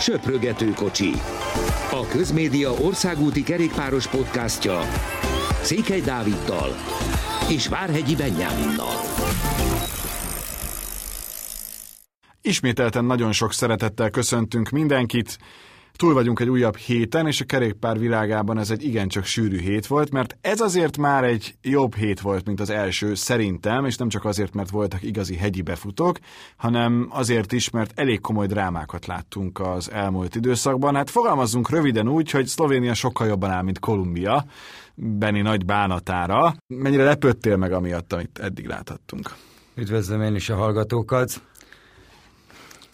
Söprögető kocsi. A Közmédia országúti kerékpáros podcastja Székely Dáviddal és Várhegyi Benyáminnal. Ismételten nagyon sok szeretettel köszöntünk mindenkit. Túl vagyunk egy újabb héten, és a kerékpár világában ez egy igencsak sűrű hét volt, mert ez azért már egy jobb hét volt, mint az első, szerintem, és nem csak azért, mert voltak igazi hegyi befutók, hanem azért is, mert elég komoly drámákat láttunk az elmúlt időszakban. Hát fogalmazzunk röviden úgy, hogy Szlovénia sokkal jobban áll, mint Kolumbia, Benni nagy bánatára. Mennyire lepődtél meg amiatt, amit eddig láthattunk? Üdvözlöm én is a hallgatókat.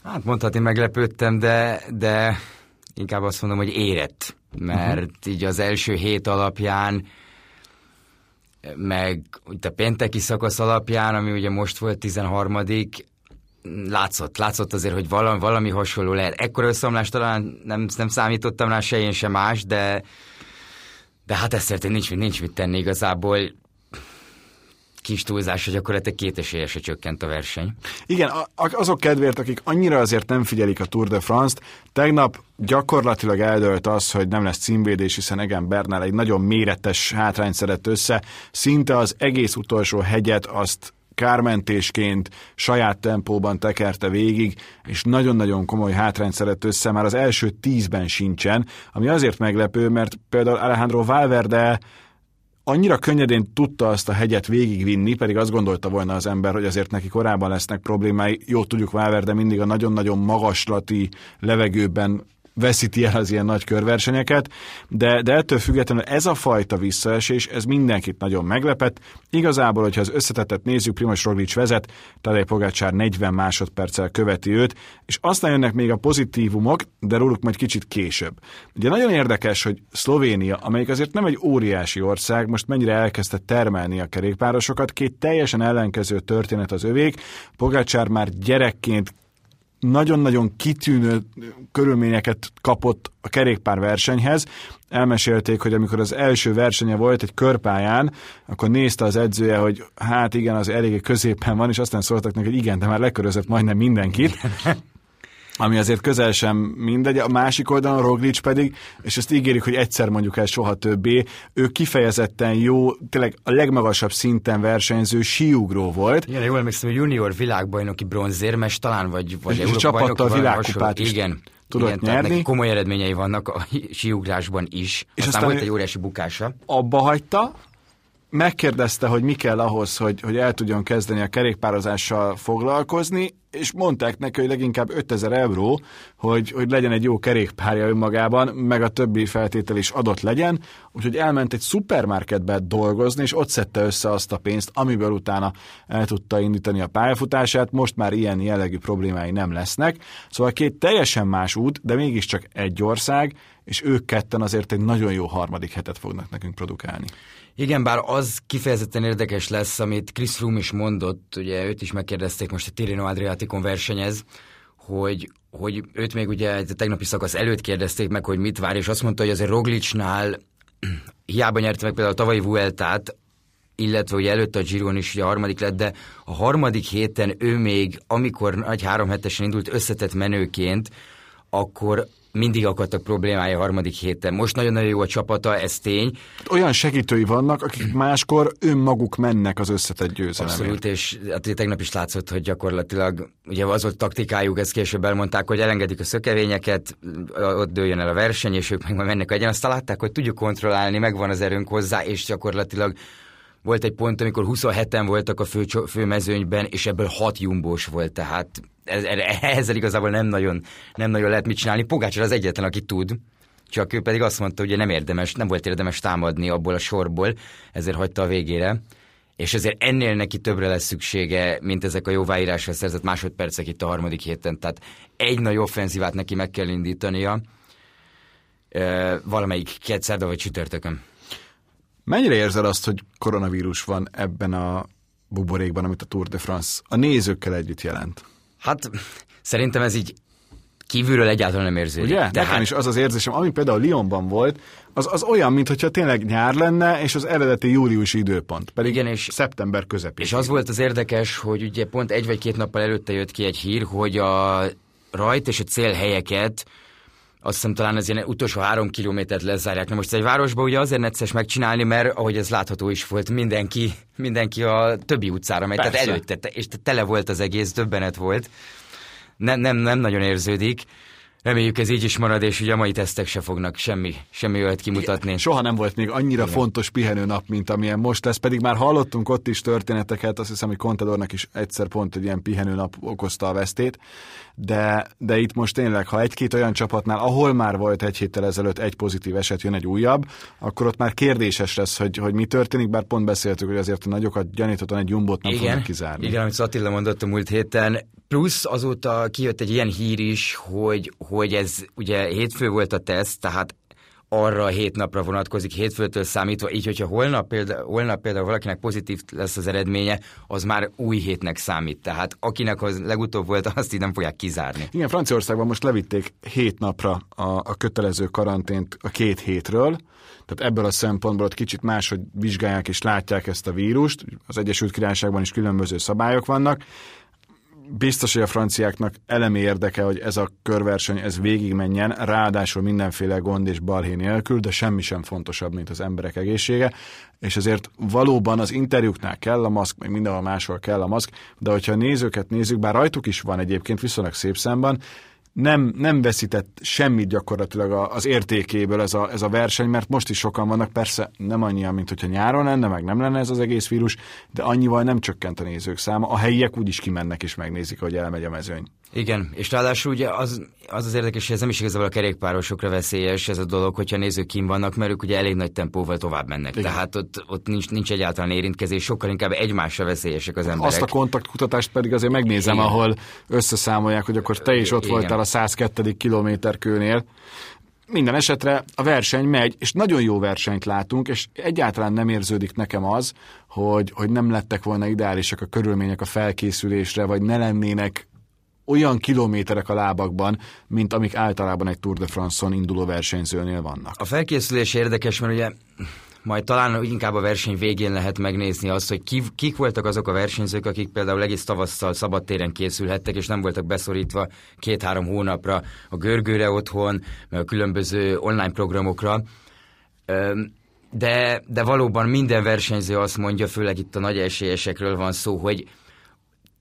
Hát mondhatni meglepődtem, de, de inkább azt mondom, hogy érett, mert uh-huh. így az első hét alapján, meg a pénteki szakasz alapján, ami ugye most volt 13 látszott, látszott azért, hogy valami, valami hasonló lehet. Ekkor összeomlást talán nem, nem számítottam rá se én, se más, de, de hát ezt szerint nincs, nincs mit tenni igazából kis túlzás, hogy akkor két kétesélyesre csökkent a verseny. Igen, azok kedvéért, akik annyira azért nem figyelik a Tour de France-t, tegnap gyakorlatilag eldőlt az, hogy nem lesz címvédés, hiszen Egen Bernal egy nagyon méretes hátrányt szedett össze, szinte az egész utolsó hegyet azt kármentésként saját tempóban tekerte végig, és nagyon-nagyon komoly hátrányt szedett össze, már az első tízben sincsen, ami azért meglepő, mert például Alejandro Valverde annyira könnyedén tudta azt a hegyet végigvinni, pedig azt gondolta volna az ember, hogy azért neki korábban lesznek problémái. Jó tudjuk Valverde mindig a nagyon-nagyon magaslati levegőben veszíti el az ilyen nagy körversenyeket, de, de ettől függetlenül ez a fajta visszaesés, ez mindenkit nagyon meglepett. Igazából, hogyha az összetetet nézzük, Primoz Roglic vezet, Tadej Pogácsár 40 másodperccel követi őt, és aztán jönnek még a pozitívumok, de róluk majd kicsit később. Ugye nagyon érdekes, hogy Szlovénia, amelyik azért nem egy óriási ország, most mennyire elkezdte termelni a kerékpárosokat, két teljesen ellenkező történet az övék. Pogácsár már gyerekként nagyon-nagyon kitűnő körülményeket kapott a kerékpár versenyhez. Elmesélték, hogy amikor az első versenye volt egy körpályán, akkor nézte az edzője, hogy hát igen, az eléggé középen van, és aztán szóltak neki, hogy igen, de már lekörözött majdnem mindenkit ami azért közel sem mindegy. A másik oldalon Roglic pedig, és ezt ígérik, hogy egyszer mondjuk el soha többé, ő kifejezetten jó, tényleg a legmagasabb szinten versenyző síugró volt. Igen, jól emlékszem, hogy junior világbajnoki bronzérmes talán, vagy, vagy és csapattal világkupát is igen, tudott igen, nyerni. Neki komoly eredményei vannak a síugrásban is. És aztán, aztán volt egy óriási bukása. Abba hagyta, megkérdezte, hogy mi kell ahhoz, hogy, hogy el tudjon kezdeni a kerékpározással foglalkozni, és mondták neki, hogy leginkább 5000 euró, hogy, hogy legyen egy jó kerékpárja önmagában, meg a többi feltétel is adott legyen, úgyhogy elment egy szupermarketbe dolgozni, és ott szedte össze azt a pénzt, amiből utána el tudta indítani a pályafutását, most már ilyen jellegű problémái nem lesznek. Szóval két teljesen más út, de mégiscsak egy ország, és ők ketten azért egy nagyon jó harmadik hetet fognak nekünk produkálni. Igen, bár az kifejezetten érdekes lesz, amit Chris Froome is mondott, ugye őt is megkérdezték most a Tirino Adriaticon versenyez, hogy, hogy őt még ugye a tegnapi szakasz előtt kérdezték meg, hogy mit vár, és azt mondta, hogy azért Roglicnál hiába nyerte meg például a tavalyi Vueltát, illetve ugye előtte a Giron is ugye a harmadik lett, de a harmadik héten ő még, amikor nagy három hetesen indult összetett menőként, akkor mindig akadtak problémája a harmadik héten. Most nagyon-nagyon jó a csapata, ez tény. Olyan segítői vannak, akik máskor önmaguk mennek az összetett győzelemért. Abszolút, és hát tegnap is látszott, hogy gyakorlatilag, ugye az volt taktikájuk, ezt később elmondták, hogy elengedik a szökevényeket, ott dőljön el a verseny, és ők meg majd mennek egyen. Aztán látták, hogy tudjuk kontrollálni, megvan az erőnk hozzá, és gyakorlatilag volt egy pont, amikor 27-en voltak a fő, fő mezőnyben, és ebből 6 jumbós volt, tehát ez, ezzel igazából nem nagyon, nem nagyon lehet mit csinálni. Pogácsor az egyetlen, aki tud, csak ő pedig azt mondta, hogy nem érdemes, nem volt érdemes támadni abból a sorból, ezért hagyta a végére. És ezért ennél neki többre lesz szüksége, mint ezek a jóváírásra szerzett másodpercek itt a harmadik héten. Tehát egy nagy offenzívát neki meg kell indítania, valamelyik kétszerda vagy csütörtökön. Mennyire érzed azt, hogy koronavírus van ebben a buborékban, amit a Tour de France a nézőkkel együtt jelent? Hát szerintem ez így kívülről egyáltalán nem érződik. Ugye? De hát... is az az érzésem, ami például Lyonban volt, az, az olyan, mintha tényleg nyár lenne, és az eredeti júliusi időpont, pedig Igen, és, szeptember közepén. És az volt az érdekes, hogy ugye pont egy vagy két nappal előtte jött ki egy hír, hogy a rajt és a célhelyeket azt hiszem talán az ilyen utolsó három kilométert lezárják. Na most egy városban ugye azért necces megcsinálni, mert ahogy ez látható is volt, mindenki, mindenki a többi utcára megy, tehát előtte, és tele volt az egész, döbbenet volt. Nem, nem, nem nagyon érződik. Reméljük ez így is marad, és ugye a mai tesztek se fognak semmi, semmi olyat kimutatni. Soha nem volt még annyira Igen. fontos pihenőnap, mint amilyen most lesz, pedig már hallottunk ott is történeteket, azt hiszem, hogy Contadornak is egyszer pont egy ilyen pihenőnap okozta a vesztét, de, de itt most tényleg, ha egy-két olyan csapatnál, ahol már volt egy héttel ezelőtt egy pozitív eset, jön egy újabb, akkor ott már kérdéses lesz, hogy, hogy mi történik, bár pont beszéltük, hogy azért a nagyokat gyanítottan egy jumbot nem Igen. fognak kizárni. Igen, amit Attila mondott a múlt héten, Plusz azóta kijött egy ilyen hír is, hogy, hogy ez ugye hétfő volt a teszt, tehát arra a hét napra vonatkozik, hétfőtől számítva, így hogyha holnap például, holnap például valakinek pozitív lesz az eredménye, az már új hétnek számít. Tehát akinek az legutóbb volt, azt így nem fogják kizárni. Igen, Franciaországban most levitték hét napra a, a kötelező karantént a két hétről, tehát ebből a szempontból ott kicsit máshogy vizsgálják és látják ezt a vírust. Az Egyesült Királyságban is különböző szabályok vannak biztos, hogy a franciáknak elemi érdeke, hogy ez a körverseny ez végigmenjen, ráadásul mindenféle gond és balhé nélkül, de semmi sem fontosabb, mint az emberek egészsége, és ezért valóban az interjúknál kell a maszk, meg mindenhol máshol kell a maszk, de hogyha a nézőket nézzük, bár rajtuk is van egyébként viszonylag szép szemben, nem, nem veszített semmit gyakorlatilag az értékéből ez a, ez a verseny, mert most is sokan vannak, persze nem annyian, mint hogyha nyáron lenne, meg nem lenne ez az egész vírus, de annyival nem csökkent a nézők száma. A helyiek úgyis kimennek és megnézik, hogy elmegy a mezőny. Igen, és ráadásul ugye az az, az érdekes, hogy ez nem is igazából a kerékpárosokra veszélyes ez a dolog, hogyha nézők kim vannak, mert ők ugye elég nagy tempóval tovább mennek. Igen. Tehát ott, ott nincs, nincs egyáltalán érintkezés, sokkal inkább egymásra veszélyesek az emberek. Azt a kontaktkutatást pedig azért megnézem, Igen. ahol összeszámolják, hogy akkor te is ott Igen. voltál a 102. kilométer kőnél. Minden esetre a verseny megy, és nagyon jó versenyt látunk, és egyáltalán nem érződik nekem az, hogy, hogy nem lettek volna ideálisak a körülmények a felkészülésre, vagy ne lennének olyan kilométerek a lábakban, mint amik általában egy Tour de France-on induló versenyzőnél vannak. A felkészülés érdekes, mert ugye majd talán inkább a verseny végén lehet megnézni azt, hogy ki, kik voltak azok a versenyzők, akik például egész tavasszal szabadtéren készülhettek, és nem voltak beszorítva két-három hónapra a görgőre otthon, a különböző online programokra. De, de valóban minden versenyző azt mondja, főleg itt a nagy esélyesekről van szó, hogy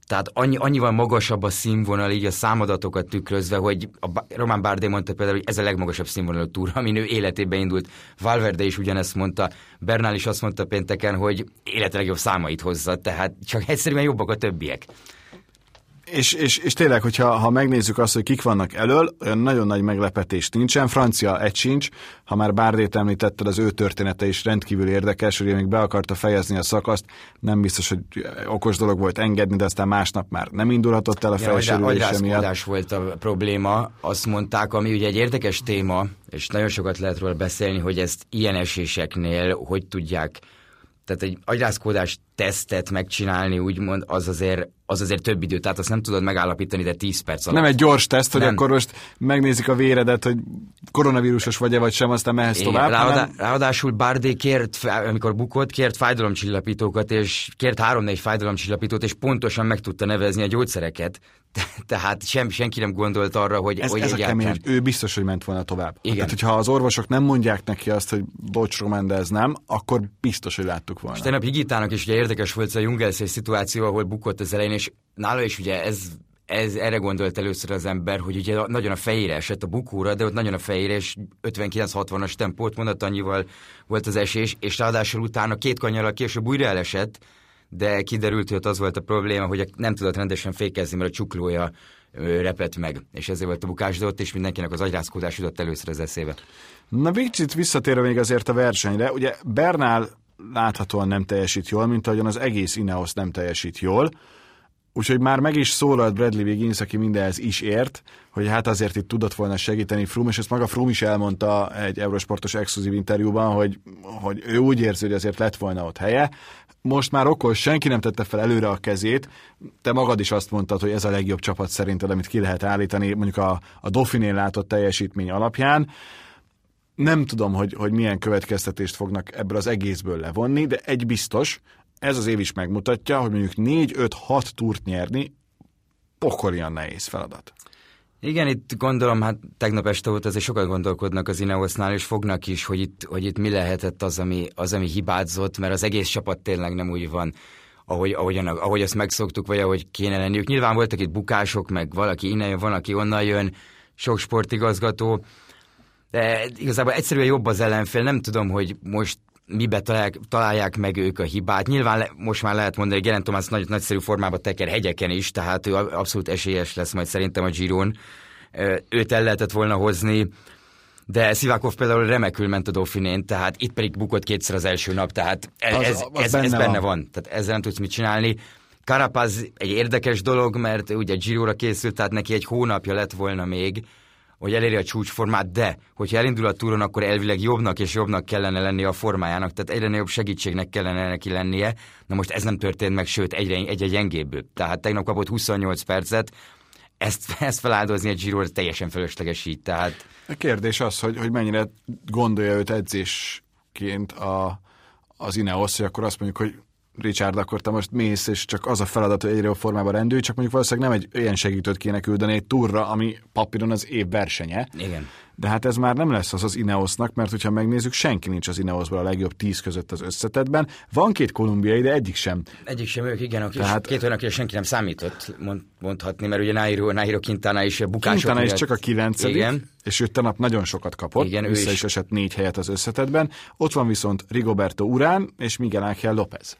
tehát annyi, annyival magasabb a színvonal, így a számadatokat tükrözve, hogy a Román Bárdé mondta például, hogy ez a legmagasabb színvonalú túra, ami ő életében indult. Valverde is ugyanezt mondta, Bernál is azt mondta pénteken, hogy élete legjobb számait hozza, tehát csak egyszerűen jobbak a többiek. És, és, és tényleg, hogyha ha megnézzük azt, hogy kik vannak elől, olyan nagyon nagy meglepetés nincsen. Francia egy sincs, ha már Bárdét említetted, az ő története is rendkívül érdekes, hogy még be akarta fejezni a szakaszt, nem biztos, hogy okos dolog volt engedni, de aztán másnap már nem indulhatott el a felsérülése miatt. volt a probléma, azt mondták, ami ugye egy érdekes téma, és nagyon sokat lehet róla beszélni, hogy ezt ilyen eséseknél hogy tudják tehát egy agyrázkódás tesztet megcsinálni, úgymond, az azért, az azért több idő, tehát azt nem tudod megállapítani, de 10 perc alatt. Nem egy gyors teszt, hogy nem. akkor most megnézik a véredet, hogy koronavírusos vagy-e vagy sem, aztán mehetsz tovább. Ráadá, hanem... Ráadásul Bardé kért, amikor bukott, kért fájdalomcsillapítókat, és kért három-négy fájdalomcsillapítót, és pontosan meg tudta nevezni a gyógyszereket. Tehát sem, senki nem gondolt arra, hogy... Ez, hogy ez egyáltalán... a kemény, ő biztos, hogy ment volna tovább. Igen. Tehát, hogyha az orvosok nem mondják neki azt, hogy bocs, Roman, de ez nem, akkor biztos, hogy láttuk volna. És tegnap Higitának is ugye érdekes volt ez a Jungelszés szituáció, ahol bukott az elején, és nála is ugye ez ez, erre gondolt először az ember, hogy ugye nagyon a fejére esett a bukóra, de ott nagyon a fejére, és 59-60-as tempót mondott, annyival volt az esés, és ráadásul utána két kanyarral később újra elesett, de kiderült, hogy ott az volt a probléma, hogy nem tudott rendesen fékezni, mert a csuklója repett meg, és ezért volt a bukás, de ott is mindenkinek az agyrázkódás jutott először az eszébe. Na, Vicsit visszatérve még azért a versenyre, ugye Bernál láthatóan nem teljesít jól, mint ahogyan az egész Ineos nem teljesít jól, Úgyhogy már meg is szólalt Bradley Wiggins, aki mindenhez is ért, hogy hát azért itt tudott volna segíteni Froome, és ezt maga Froome is elmondta egy Eurosportos exkluzív interjúban, hogy, hogy ő úgy érzi, hogy azért lett volna ott helye. Most már okos, senki nem tette fel előre a kezét. Te magad is azt mondtad, hogy ez a legjobb csapat szerinted, amit ki lehet állítani, mondjuk a, a Dauphiné látott teljesítmény alapján. Nem tudom, hogy, hogy milyen következtetést fognak ebből az egészből levonni, de egy biztos, ez az év is megmutatja, hogy mondjuk 4-5-6 túrt nyerni pokolian nehéz feladat. Igen, itt gondolom, hát tegnap este volt azért sokat gondolkodnak az Ineosnál, és fognak is, hogy itt, hogy itt mi lehetett az ami, az, ami hibázott, mert az egész csapat tényleg nem úgy van, ahogy, ahogy, ahogy azt megszoktuk, vagy ahogy kéne lenniük. Nyilván voltak itt bukások, meg valaki innen jön, van, aki onnan jön, sok sportigazgató, de igazából egyszerűen jobb az ellenfél, nem tudom, hogy most mibe találják, találják meg ők a hibát. Nyilván le, most már lehet mondani, hogy Geren Thomas nagy, nagyszerű formába teker hegyeken is, tehát ő abszolút esélyes lesz majd szerintem a Giron. Őt el lehetett volna hozni, de Szivákov például remekül ment a Dauphinén, tehát itt pedig bukott kétszer az első nap, tehát ez, az, ez, az ez, benne, ez benne van. van. Tehát ezzel nem tudsz mit csinálni. Karapaz egy érdekes dolog, mert ugye Giro-ra készült, tehát neki egy hónapja lett volna még, hogy eléri a csúcsformát, de hogyha elindul a túron, akkor elvileg jobbnak és jobbnak kellene lennie a formájának, tehát egyre nagyobb segítségnek kellene neki lennie. Na most ez nem történt meg, sőt, egyre, egyre gyengébb. Tehát tegnap kapott 28 percet, ezt, ezt feláldozni a Giro teljesen fölösleges így, tehát... A kérdés az, hogy, hogy mennyire gondolja őt edzésként a, az Ineos, hogy akkor azt mondjuk, hogy Richard, akkor te most mész, és csak az a feladat, hogy egyre formában rendülj, csak mondjuk valószínűleg nem egy olyan segítőt kéne küldeni egy turra, ami papíron az év versenye. Igen. De hát ez már nem lesz az az Ineosnak, mert hogyha megnézzük, senki nincs az Ineosból a legjobb tíz között az összetetben. Van két kolumbiai, de egyik sem. Egyik sem ők, igen, aki Tehát, két olyan, akire senki nem számított, mond, mondhatni, mert ugye Nairo, Nairo Quintana is bukások Quintana is csak a kilencedik, igen. és ő tanap nagyon sokat kapott, igen, vissza is. is esett négy helyet az összetetben. Ott van viszont Rigoberto Urán és Miguel Ángel López.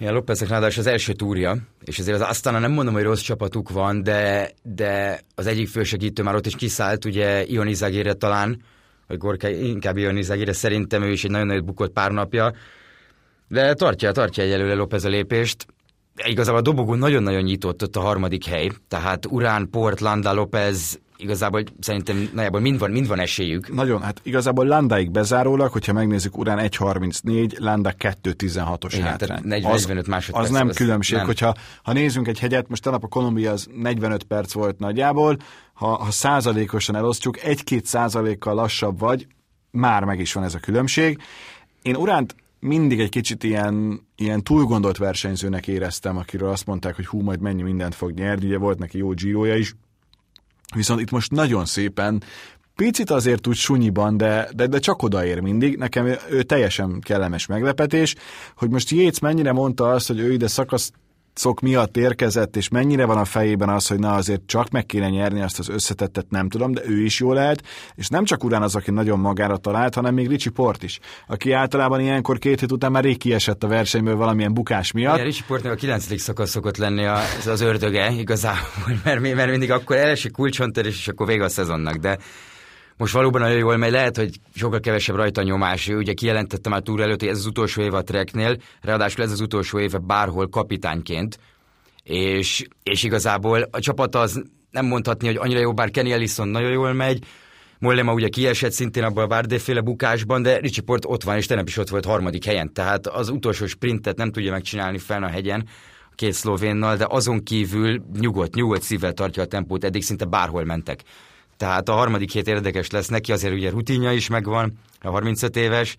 Igen, Lópeznek ráadásul az első túrja, és azért az aztán nem mondom, hogy rossz csapatuk van, de, de az egyik fősegítő már ott is kiszállt, ugye Ionizagére talán, vagy Gorka, inkább Ionizagére, szerintem ő is egy nagyon nagy bukott pár napja, de tartja, tartja egyelőre López a lépést. Igazából a dobogó nagyon-nagyon nyitott ott a harmadik hely, tehát Urán, Port, Landa, López, igazából szerintem nagyjából mind van, mind van esélyük. Nagyon, hát igazából Landáig bezárólag, hogyha megnézzük Urán 1.34, Landa 2.16-os Igen, hátrány. 40, az, 45 másodperc. Az nem az különbség, nem. hogyha ha nézzünk egy hegyet, most tegnap a Kolumbia az 45 perc volt nagyjából, ha, ha százalékosan elosztjuk, egy-két százalékkal lassabb vagy, már meg is van ez a különbség. Én Uránt mindig egy kicsit ilyen, ilyen túlgondolt versenyzőnek éreztem, akiről azt mondták, hogy hú, majd mennyi mindent fog nyerni, ugye volt neki jó giro is, Viszont itt most nagyon szépen Picit azért úgy sunyiban, de, de, de csak odaér mindig. Nekem ő teljesen kellemes meglepetés, hogy most Jéz mennyire mondta azt, hogy ő ide szakasz szok miatt érkezett, és mennyire van a fejében az, hogy na azért csak meg kéne nyerni azt az összetettet, nem tudom, de ő is jó lehet, és nem csak Urán az, aki nagyon magára talált, hanem még Ricsi Port is, aki általában ilyenkor két hét után már rég kiesett a versenyből valamilyen bukás miatt. Igen, Ricsi Portnak a kilencedik szakasz szokott lenni az, az ördöge igazából, mert, mert mindig akkor elesik kulcsontörés, és akkor vége a szezonnak, de most valóban nagyon jól megy, lehet, hogy sokkal kevesebb rajta nyomás. Ő ugye kijelentette már túl előtt, hogy ez az utolsó év a treknél, ráadásul ez az utolsó éve bárhol kapitányként, és, és igazából a csapat az nem mondhatni, hogy annyira jó, bár Kenny Ellison nagyon jól megy, Mollema ugye kiesett szintén abban a Várdéféle bukásban, de Ricsi Port ott van, és tegnap is ott volt harmadik helyen. Tehát az utolsó sprintet nem tudja megcsinálni fel a hegyen a két szlovénnal, de azon kívül nyugodt, nyugodt szívvel tartja a tempót, eddig szinte bárhol mentek. Tehát a harmadik hét érdekes lesz neki, azért ugye rutinja is megvan, a 35 éves,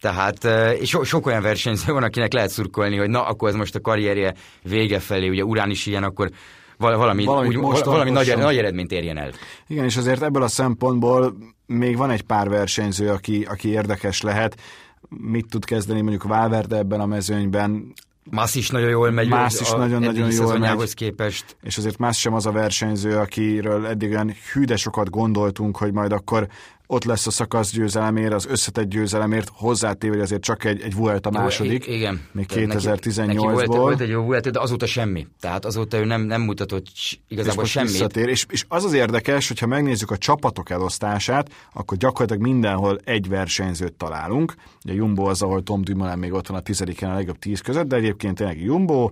tehát és so, sok olyan versenyző van, akinek lehet szurkolni, hogy na, akkor ez most a karrierje vége felé, ugye Urán is ilyen, akkor valami, valami, úgy, most valami nagy, nagy eredményt érjen el. Igen, és azért ebből a szempontból még van egy pár versenyző, aki, aki érdekes lehet. Mit tud kezdeni mondjuk Valverde ebben a mezőnyben? Más is nagyon jól megy. Más is nagyon-nagyon jól megy. képest. És azért más sem az a versenyző, akiről eddig olyan hűde sokat gondoltunk, hogy majd akkor ott lesz a szakasz győzelemért, az összetett győzelemért, hozzátéve, hogy azért csak egy, egy Vuelta második, jó, igen. még 2018-ból. Neki, volt, egy jó Vuelta, de azóta semmi. Tehát azóta ő nem, nem mutatott igazából és semmit. Visszatér. És, és az az érdekes, hogyha megnézzük a csapatok elosztását, akkor gyakorlatilag mindenhol egy versenyzőt találunk. Ugye Jumbo az, ahol Tom Dumoulin még ott van a tizediken a legjobb tíz között, de egyébként tényleg Jumbo,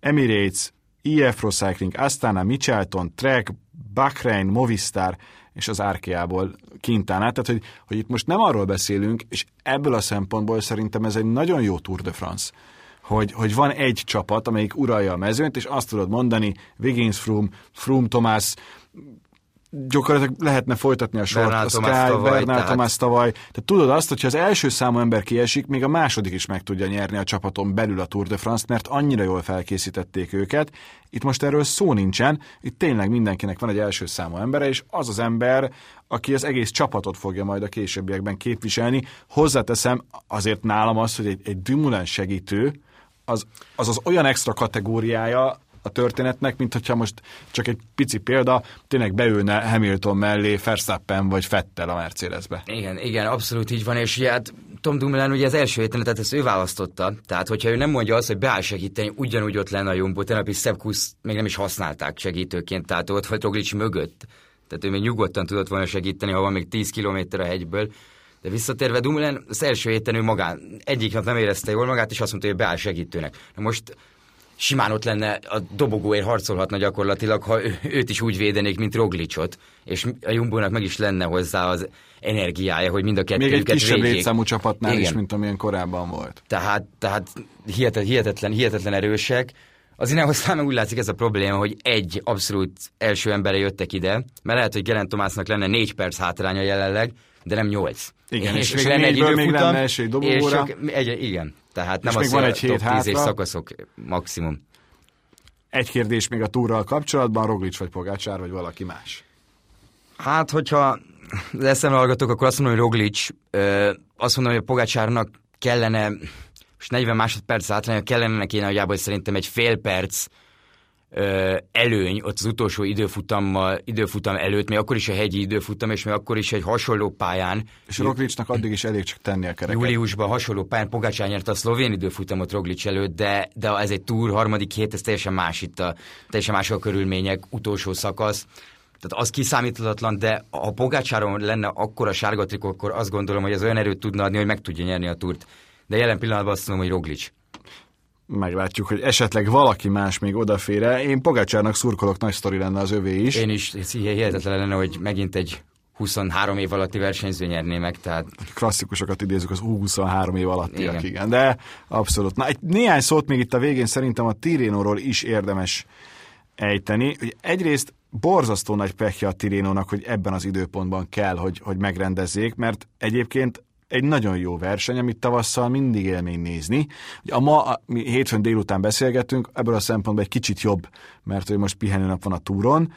Emirates, IF Pro Cycling, Astana, Michelton, Trek, Bahrain, Movistar, és az árkiából kintán át. Tehát, hogy, hogy itt most nem arról beszélünk, és ebből a szempontból szerintem ez egy nagyon jó Tour de France, hogy, hogy van egy csapat, amelyik uralja a mezőnt, és azt tudod mondani, Wiggins, Froome, Froome, Thomas, gyakorlatilag lehetne folytatni a sort. Bernal a Sky, tavaly, Bernal tehát- Thomas tavaly. Tehát tudod azt, hogyha az első számú ember kiesik, még a második is meg tudja nyerni a csapaton belül a Tour de France-t, mert annyira jól felkészítették őket. Itt most erről szó nincsen, itt tényleg mindenkinek van egy első számú embere, és az az ember, aki az egész csapatot fogja majd a későbbiekben képviselni. Hozzáteszem azért nálam az, hogy egy, egy Dumoulin segítő, az, az az olyan extra kategóriája a történetnek, mint hogyha most csak egy pici példa, tényleg beülne Hamilton mellé Verstappen vagy Fettel a Mercedesbe. Igen, igen, abszolút így van, és ugye hát Tom Dumoulin ugye az első héten, tehát ezt ő választotta, tehát hogyha ő nem mondja azt, hogy beáll segíteni, ugyanúgy ott lenne a Jumbo, tegnap is még nem is használták segítőként, tehát ott volt Roglic mögött, tehát ő még nyugodtan tudott volna segíteni, ha van még 10 km a hegyből, de visszatérve Dumoulin, az első héten ő magán egyik nap nem érezte jól magát, és azt mondta, hogy beáll segítőnek. Na most simán ott lenne, a dobogóért harcolhatna gyakorlatilag, ha őt is úgy védenék, mint Roglicot, és a Jumbónak meg is lenne hozzá az energiája, hogy mind a Még egy kettőjüket kisebb védjék. létszámú csapatnál Igen. is, mint amilyen korábban volt. Tehát, tehát hihetetlen, hihetetlen, hihetetlen erősek. Az aztán meg úgy látszik ez a probléma, hogy egy abszolút első embere jöttek ide, mert lehet, hogy Geraint Thomasnak lenne négy perc hátránya jelenleg, de nem nyolc. Igen, és- és a négyből még lenne esély dobogóra. és egy, igen, tehát nem még az, van hogy egy hét top 10 és hátra. szakaszok maximum. Egy kérdés még a túrral kapcsolatban, Roglic vagy Pogácsár, vagy valaki más? Hát, hogyha eszemre hallgatok, akkor azt mondom, hogy Roglic, ö, azt mondom, hogy a Pogácsárnak kellene, most 40 másodperc átlánya kellene neki nagyjából szerintem egy fél perc előny ott az utolsó időfutammal, időfutam előtt, még akkor is a hegyi időfutam, és még akkor is egy hasonló pályán, És Roglicnak addig is elég csak tenni a kereket. júliusban hasonló pályán Pogácsár nyerte a szlovén időfutamot Roglic előtt, de, de ez egy túr, harmadik hét, ez teljesen más itt a, teljesen más a körülmények, utolsó szakasz. Tehát az kiszámíthatatlan, de ha Pogácsáron lenne akkora sárga trikó, akkor azt gondolom, hogy az olyan erőt tudna adni, hogy meg tudja nyerni a túrt. De jelen pillanatban azt mondom, hogy Roglic. Meglátjuk, hogy esetleg valaki más még odafér Én Pogácsárnak szurkolok, nagy sztori lenne az övé is. Én is ez hihetetlen lenne, hogy megint egy 23 év alatti versenyző nyerné meg, tehát klasszikusokat idézünk az U23 év alattiak. Igen. igen. De abszolút. Na, egy néhány szót még itt a végén szerintem a Tirénóról is érdemes ejteni. Ugye egyrészt borzasztó nagy pekje a Tirénónak, hogy ebben az időpontban kell, hogy, hogy megrendezzék, mert egyébként egy nagyon jó verseny, amit tavasszal mindig élmény nézni. Ugye a ma, a, mi hétfőn délután beszélgetünk, ebből a szempontból egy kicsit jobb, mert hogy most pihenőnap van a túron.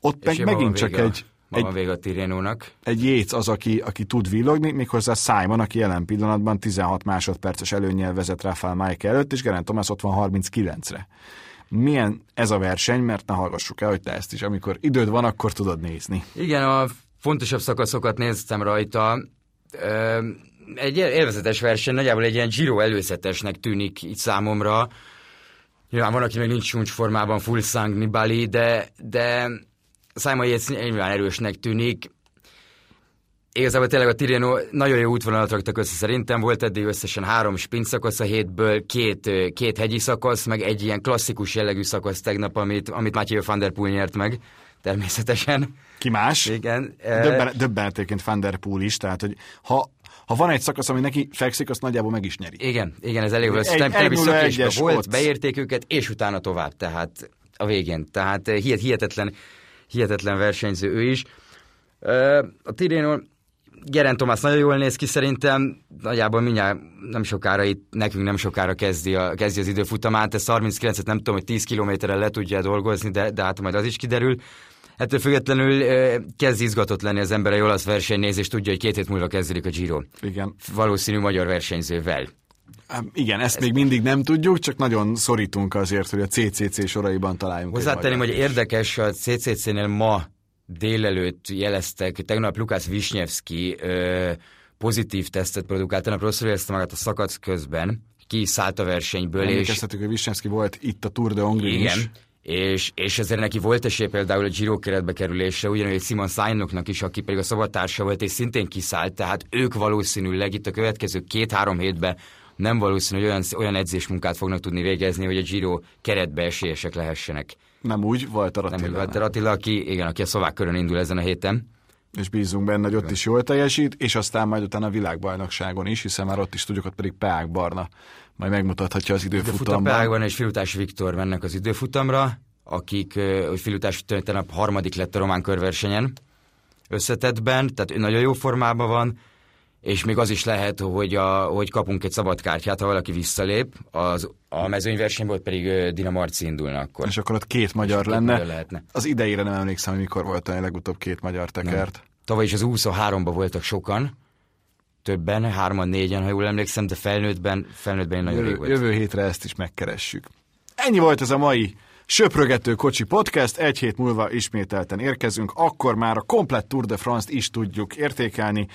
Ott meg megint csak vége egy, egy, vége a Tirénónak. egy Yates az, aki, aki tud villogni, méghozzá Simon, aki jelen pillanatban 16 másodperces előnyel vezet Rafael Mike előtt, és Geraint Thomas ott van 39-re. Milyen ez a verseny, mert ne hallgassuk el, hogy te ezt is, amikor időd van, akkor tudod nézni. Igen, a fontosabb szakaszokat néztem rajta. Egy élvezetes verseny, nagyjából egy ilyen Giro előzetesnek tűnik itt számomra. Nyilván van, aki még nincs csúcs formában, full sang Nibali, de, de Simon Yates nyilván erősnek tűnik. Igazából tényleg a Tirreno nagyon jó útvonalat raktak össze szerintem, volt eddig összesen három sprint szakasz a hétből, két, két hegyi szakasz, meg egy ilyen klasszikus jellegű szakasz tegnap, amit, amit Mathieu van der Poel nyert meg, természetesen. Ki más? Igen. Döbben, döbbenetéként Van der Poel is, tehát hogy ha, ha van egy szakasz, ami neki fekszik, azt nagyjából meg is nyeri. Igen, igen, ez elég volt. Egy- egy egyes volt, ott. beérték őket, és utána tovább, tehát a végén. Tehát eh, hihet, hihetetlen, hihetetlen versenyző ő is. Ö, A Tirreno Geraint Thomas nagyon jól néz ki szerintem, nagyjából mindjárt nem sokára itt, nekünk nem sokára kezdi, a, kezdi az időfutamát, ez 39-et nem tudom, hogy 10 kilométerre le tudja dolgozni, de, de hát majd az is kiderül. Ettől függetlenül kezd izgatott lenni az ember a olasz versenynézés, tudja, hogy két hét múlva kezdődik a Giro. Igen. Valószínű magyar versenyzővel. Igen, ezt még mindig nem tudjuk, csak nagyon szorítunk azért, hogy a CCC soraiban találjunk. Hozzátenném, hogy érdekes, a CCC-nél ma délelőtt jeleztek, tegnap Lukász Wisniewski ö, pozitív tesztet produkált, tegnap rosszul érezte magát a szakasz közben, kiszállt a versenyből, és Emlékeztetük, hogy Wisniewski volt itt a Tour de Hongrie igen, is. És, és ezért neki volt esély például a Giro keretbe kerülése, ugyanúgy egy Simon Sainoknak is, aki pedig a szabadtársa volt, és szintén kiszállt, tehát ők valószínűleg itt a következő két-három hétben nem valószínű, hogy olyan, olyan edzésmunkát fognak tudni végezni, hogy a Giro keretbe esélyesek lehessenek. Nem úgy, volt a Nem úgy Attila. Walter Attila, aki, igen, aki a szlovák körön indul ezen a héten. és bízunk benne, hogy ott is jól teljesít, és aztán majd utána a világbajnokságon is, hiszen már ott is tudjuk, ott pedig Peák Barna majd megmutathatja az Időfutam időfutamban. Peákban és Filutás Viktor mennek az időfutamra. akik, hogy Filutás tegnap harmadik lett a román körversenyen összetettben, tehát ő nagyon jó formában van, és még az is lehet, hogy, a, hogy kapunk egy szabad kártyát, ha valaki visszalép, az, a mezőnyversenyből pedig Dina Marci indulna akkor. És akkor ott két magyar két lenne. Magyar lehetne. Az idejére nem emlékszem, hogy mikor volt a legutóbb két magyar tekert. Nem. Tavaly is az 23-ban voltak sokan, többen, hárman, négyen, ha jól emlékszem, de felnőttben, felnőttben nagyon jövő, rég volt. Jövő hétre ezt is megkeressük. Ennyi volt ez a mai Söprögető Kocsi Podcast, egy hét múlva ismételten érkezünk, akkor már a komplett Tour de France-t is tudjuk értékelni,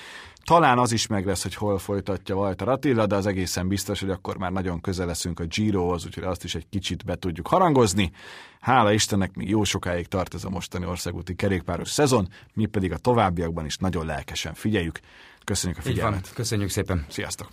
talán az is meg lesz, hogy hol folytatja Walter Attila, de az egészen biztos, hogy akkor már nagyon közel leszünk a Girohoz, úgyhogy azt is egy kicsit be tudjuk harangozni. Hála Istennek, még jó sokáig tart ez a mostani országúti kerékpáros szezon, mi pedig a továbbiakban is nagyon lelkesen figyeljük. Köszönjük a figyelmet. Köszönjük szépen. Sziasztok.